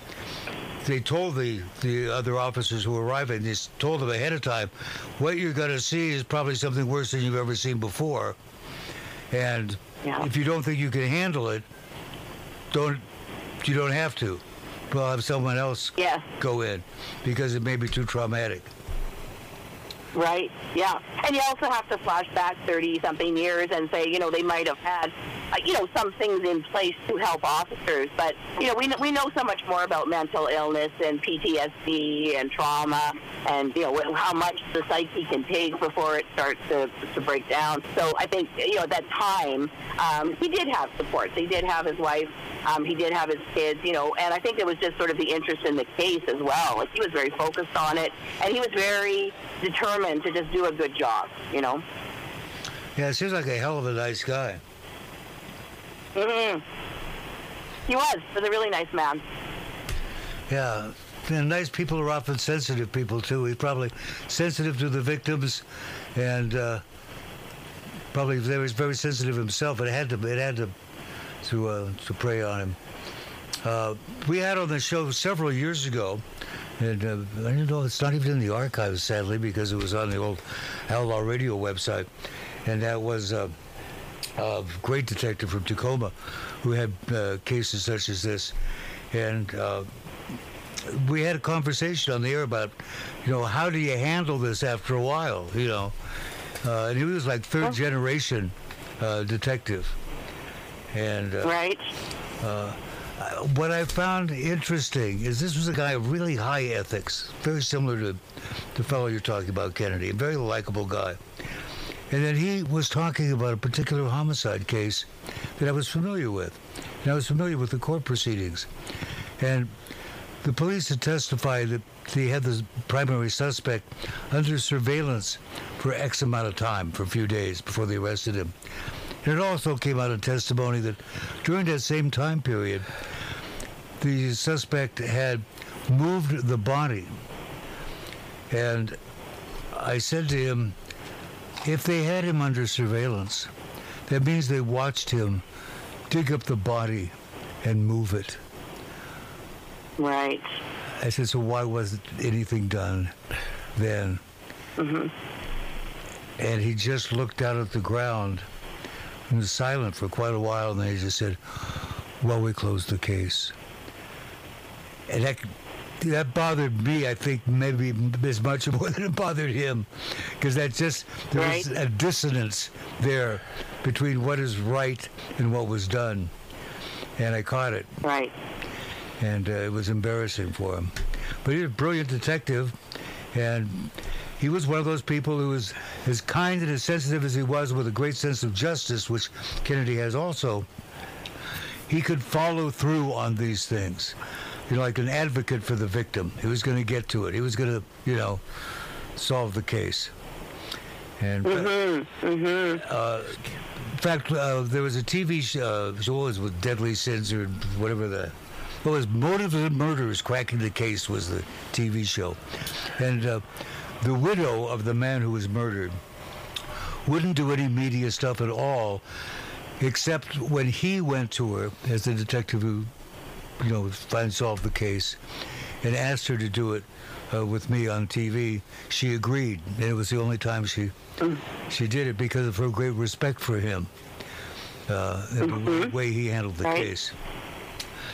they told the the other officers who were arriving. They told them ahead of time, what you're going to see is probably something worse than you've ever seen before, and Yeah. if you don't think you can handle it, don't you don't have to. we'll have someone else go in because it may be too traumatic. Right. Yeah. And you also have to flash back 30 something years and say, you know, they might have had, uh, you know, some things in place to help officers. But, you know, we, we know so much more about mental illness and PTSD and trauma and, you know, how much the psyche can take before it starts to, to break down. So I think, you know, at that time, um, he did have support. He did have his wife. Um, he did have his kids, you know, and I think it was just sort of the interest in the case as well. Like he was very focused on it, and he was very determined to just do a good job, you know. Yeah, it seems like a hell of a nice guy. Hmm He was. He Was a really nice man. Yeah. And nice people are often sensitive people too. He's probably sensitive to the victims, and uh, probably he was very sensitive himself. It had to. It had to to uh, to prey on him. Uh, we had on the show several years ago, and uh, I don't know. It's not even in the archives, sadly, because it was on the old Outlaw Radio website, and that was. Uh, a great detective from Tacoma who had uh, cases such as this. And uh, we had a conversation on the air about, you know, how do you handle this after a while, you know? Uh, and he was like third generation uh, detective. And uh, Right. what I found interesting is this was a guy of really high ethics, very similar to the fellow you're talking about, Kennedy, a very likable guy. And then he was talking about a particular homicide case that I was familiar with. And I was familiar with the court proceedings. And the police had testified that they had the primary suspect under surveillance for X amount of time, for a few days before they arrested him. And it also came out in testimony that during that same time period, the suspect had moved the body. And I said to him, if they had him under surveillance, that means they watched him dig up the body and move it. Right. I said, so why wasn't anything done then? Mm-hmm. And he just looked out at the ground and was silent for quite a while, and then he just said, well, we closed the case. And that, that bothered me, I think, maybe as much <laughs> more than it bothered him, because that just, there was a dissonance there between what is right and what was done. And I caught it Right. and uh, it was embarrassing for him. But he was a brilliant detective, and he was one of those people who was as kind and as sensitive as he was, with a great sense of justice, which Kennedy has also. He could follow through on these things, you know, like an advocate for the victim. He was going to get to it. He was going to, you know, solve the case. And uh, in fact, uh, there was a TV show, uh, show was with Deadly Sins or whatever the. What was Motives and Murders? Cracking the Case was the TV show, and uh, the widow of the man who was murdered wouldn't do any media stuff at all, except when he went to her as the detective who, you know, finally solve the case, and asked her to do it uh, with me on TV. She agreed, and it was the only time she she did it because of her great respect for him, uh, and the way he handled the Right. case.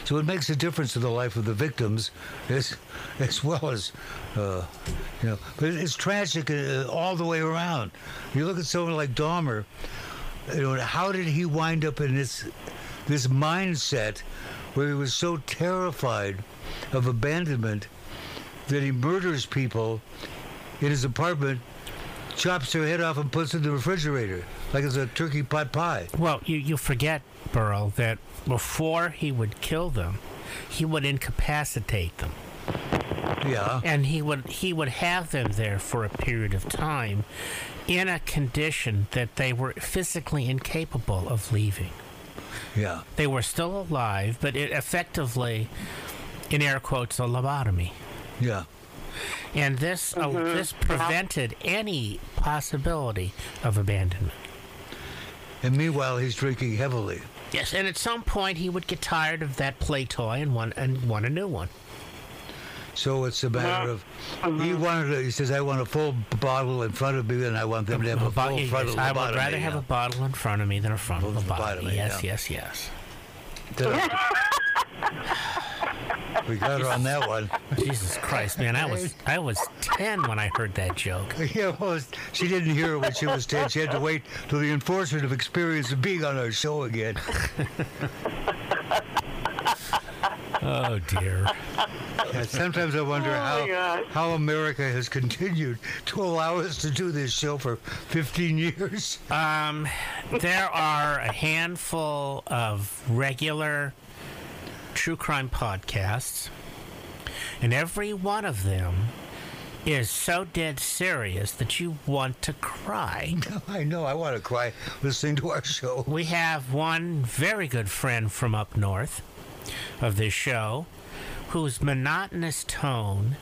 So it makes a difference to the life of the victims, as as well as, uh, you know. But it's tragic uh, all the way around. You look at someone like Dahmer. You know, how did he wind up in this this mindset where he was so terrified of abandonment that he murders people in his apartment, chops their head off, and puts it in the refrigerator like it's a turkey pot pie. Well, you, you forget, Burl, that before he would kill them, he would incapacitate them. Yeah. and he would he would have them there for a period of time in a condition that they were physically incapable of leaving. Yeah. They were still alive, but it effectively, in air quotes, a lobotomy. Yeah. And this uh, this prevented any possibility of abandonment. And meanwhile, he's drinking heavily. Yes, and at some point he would get tired of that play toy and want and want a new one. So it's a uh-huh. matter of he uh-huh. wanted. To, he says, "I want a full bottle in front of me, and I want them to have a Bo- full yes, frontal I would rather have a bottle in front of me than a frontal Full lobotomy. lobotomy, Yes, yeah. yes, yes. <laughs> We got her on that one. Jesus Christ, man! I was I was ten when I heard that joke. <laughs> Yeah, well, she didn't hear it when she was 10. She had to wait till the enforcement of experience of being on our show again. <laughs> Oh dear. <laughs> Yeah, sometimes I wonder Oh, how, God. how America has continued to allow us to do this show for 15 years. Um, there are a handful of regular true crime podcasts, and every one of them is so dead serious that you want to cry. <laughs> I know, I want to cry listening to our show. We have one very good friend from up north of this show whose monotonous tone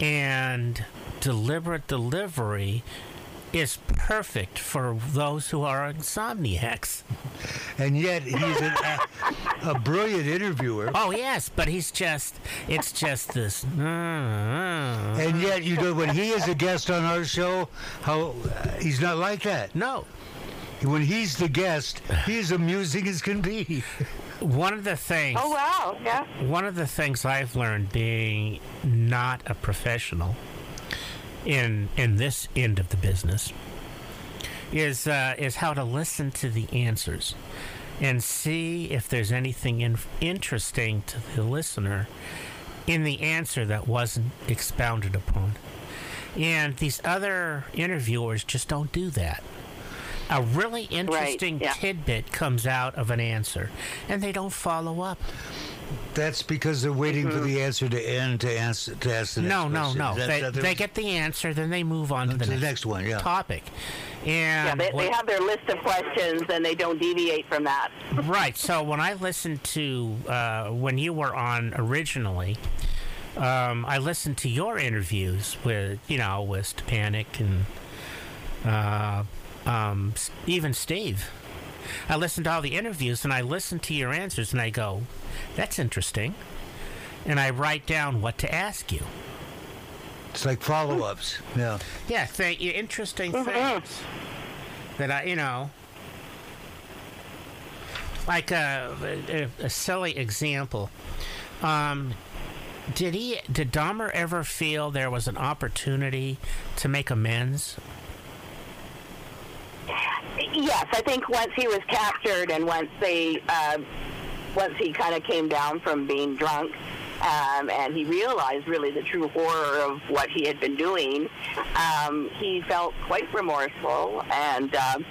and deliberate delivery is perfect for those who are insomniacs. And yet he's an, a, a brilliant interviewer. Oh yes, but he's just it's just this uh, And yet, you know, when he is a guest on our show, how uh, he's not like that. no. When he's the guest, he is amusing as can be. <laughs> One of the things Oh wow, yeah. one of the things I've learned being not a professional in in this end of the business is uh, is how to listen to the answers and see if there's anything in, interesting to the listener in the answer that wasn't expounded upon. And these other interviewers just don't do that. A really interesting yeah. tidbit comes out of an answer, and they don't follow up. That's because they're waiting for the answer to end to answer to ask the next question. No, no, no. They, they get the answer, then they move on to the, to the next, next one, yeah. topic. Yeah, And they, they what- have their list of questions and they don't deviate from that. right. So when I listened to uh, when you were on originally, um, I listened to your interviews with you know with Panic and uh, um, even Steve. I listened to all the interviews and I listened to your answers and I go, "That's interesting," and I write down what to ask you. It's like follow-ups. Yeah. Yeah, thank you. Interesting things that I, you know, like a, a, a silly example. Um, did he? Did Dahmer ever feel there was an opportunity to make amends? Yes, I think once he was captured and once they, uh, once he kind of came down from being drunk, um, and he realized really the true horror of what he had been doing, um, he felt quite remorseful. And um,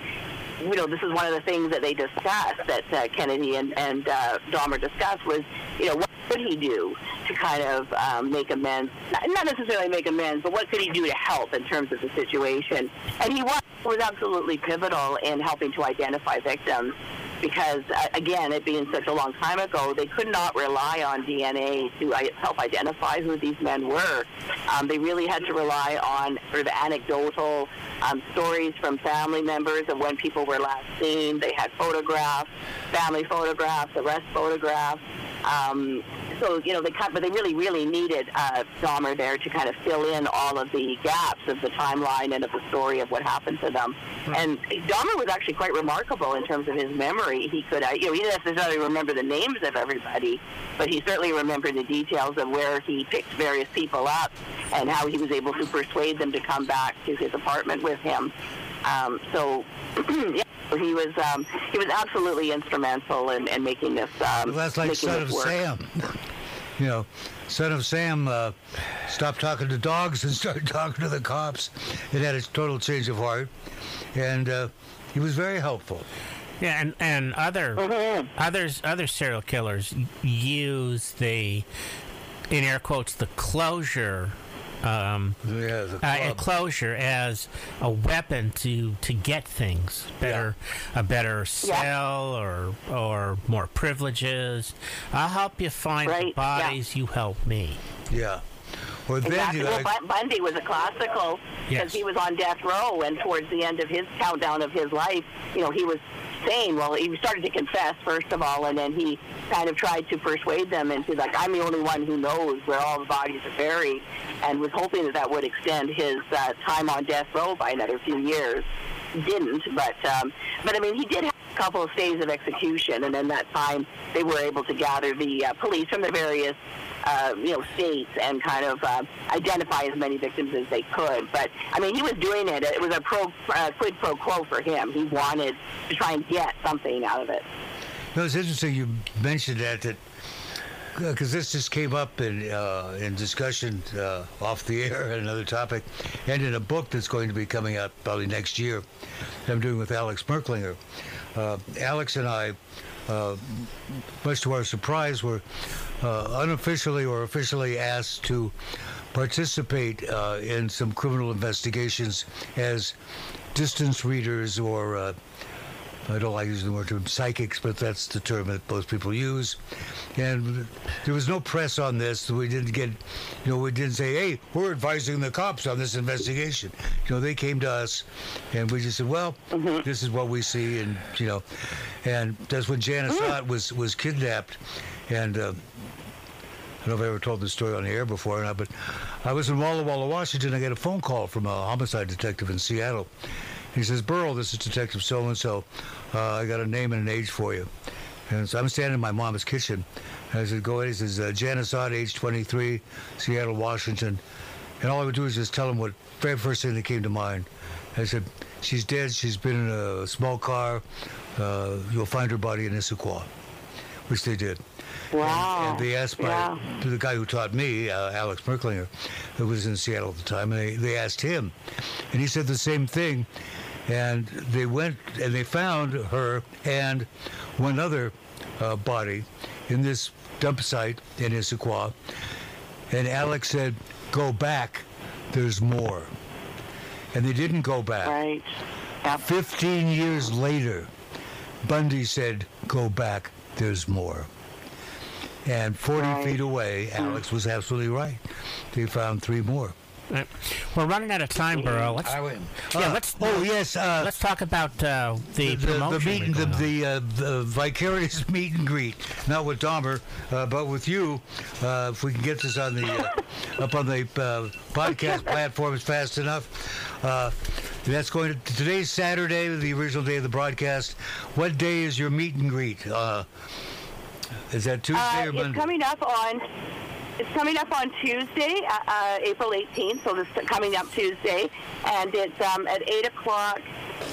you know, this is one of the things that they discussed that uh, Kennedy and, and uh, Dahmer discussed was, you know, could he do to kind of um, make amends? Not, necessarily make amends, but what could he do to help in terms of the situation? And he was, was absolutely pivotal in helping to identify victims because, uh, again, it being such a long time ago, they could not rely on DNA to help identify who these men were. Um, they really had to rely on sort of anecdotal um, stories from family members of when people were last seen. They had photographs, family photographs, arrest photographs. Um, so you know, they kind, but they really, really needed uh, Dahmer there to kind of fill in all of the gaps of the timeline and of the story of what happened to them. And Dahmer was actually quite remarkable in terms of his memory. He could, uh, you know, he didn't necessarily remember the names of everybody, but he certainly remembered the details of where he picked various people up and how he was able to persuade them to come back to his apartment with him. Um, so, <clears throat> yeah, he was um, he was absolutely instrumental in, in making this. Um, Well, that's like Son of work. Sam. You know, Son of Sam uh, stopped talking to dogs and <laughs> started talking to the cops. It had a total change of heart, and uh, he was very helpful. Yeah, and and other others other serial killers use the in air quotes the closure um, Yeah, the uh, club. closure as a weapon to to get things better, a better cell or or more privileges. I'll help you find the Right, yeah. bodies. You help me. yeah. Or then Exactly. you Well, like, Bu- Bundy was a classical Yes. because he was on death row, and towards the end of his countdown of his life, you know, he was saying, well, he started to confess first of all, and then he kind of tried to persuade them into like, I'm the only one who knows where all the bodies are buried, and was hoping that that would extend his uh, time on death row by another few years. Didn't, but um, but I mean, he did have a couple of stays of execution, and in that time, they were able to gather the uh, police from the various uh, you know, states and kind of uh, identify as many victims as they could. But I mean, he was doing it. It was a pro uh, quid pro quo for him. He wanted to try and get something out of it. No, it's interesting you mentioned that that because this just came up in uh, in discussion uh, off the air and <laughs> another topic, and in a book that's going to be coming out probably next year. That I'm doing with Alex Merklinger. Uh, Alex and I, uh, much to our surprise, were uh, unofficially or officially asked to participate uh, in some criminal investigations as distance readers or I don't like using the word term psychics, but that's the term that most people use. And there was no press on this. We didn't get, you know, we didn't say, hey, we're advising the cops on this investigation. You know, they came to us and we just said, well, mm-hmm. this is what we see. And, you know, and that's when Janice mm. Ott was, was kidnapped. And, uh, I don't know if I ever told this story on the air before or not, but I was in Walla Walla, Washington. I got a phone call from a homicide detective in Seattle. He says, Burl, this is Detective so and so. I got a name and an age for you. And so I'm standing in my mom's kitchen. And I said, Go ahead. He says, uh, Janice age 23, Seattle, Washington. And all I would do is just tell him what very first thing that came to mind. I said, She's dead. She's been in a small car. Uh, you'll find her body in Issaquah, which they did. Wow. And, and they asked my, the guy who taught me, uh, Alex Merklinger, who was in Seattle at the time, and they, they asked him. And he said the same thing. And they went and they found her and one other uh, body in this dump site in Issaquah. And Alex said, Go back, there's more. And they didn't go back. Right. Yep. 15 years later, Bundy said, Go back, there's more. And 40 right. feet away, Alex was absolutely right. They found three more. Right. We're running out of time, Burl. Let's, I win. Yeah, uh, let's. Oh yes. Uh, let's talk about uh, the, the, the, meet, the, the, uh, the, vicarious <laughs> meet and greet. Not with Dahmer, uh, but with you. Uh, if we can get this on the <laughs> up on the podcast platforms fast enough. that's going to today's Saturday, the original day of the broadcast. What day is your meet and greet? Is that Tuesday or Monday? It's coming up on it's coming up on Tuesday, uh, uh, April 18th, so this is coming up Tuesday, and it's um, at 8 o'clock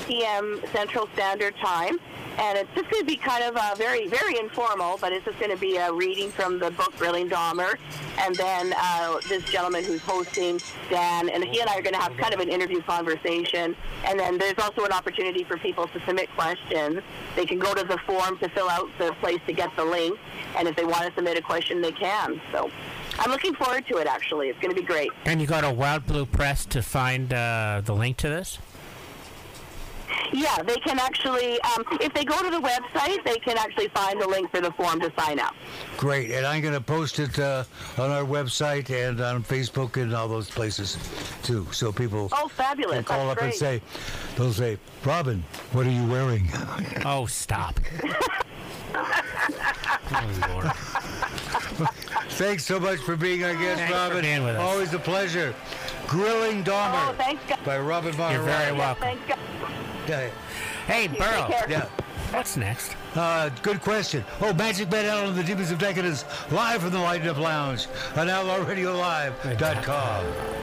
p.m. Central Standard Time. And it's just going to be kind of uh, very, very informal, but it's just going to be a reading from the book Grilling Dahmer. And then uh, this gentleman who's hosting, Dan, and he and I are going to have kind of an interview conversation. And then there's also an opportunity for people to submit questions. They can go to the form to fill out the place to get the link. And if they want to submit a question, they can. So I'm looking forward to it, actually. It's going to be great. And you go to Wild Blue Press to find uh, the link to this? Yeah, they can actually, um, if they go to the website, they can actually find the link for the form to sign up. Great, and I'm going to post it uh, on our website and on Facebook and all those places too, so people. Oh, fabulous! Can call That's up great. and say, they'll say, "Robin, what are you wearing?" <laughs> Oh, stop. <laughs> oh, Lord. Thanks so much for being our guest, Thanks Robin. For being with us. Always a pleasure. Grilling Dahmer oh, thanks, by Robin Von You're very welcome. Thanks, <laughs> Hey, Burl. Yeah. What's next? Uh, good question. Oh, Magic Man Allen and the Demons of Decadence, live from the Light Up Lounge on OutLawRadioLive.com.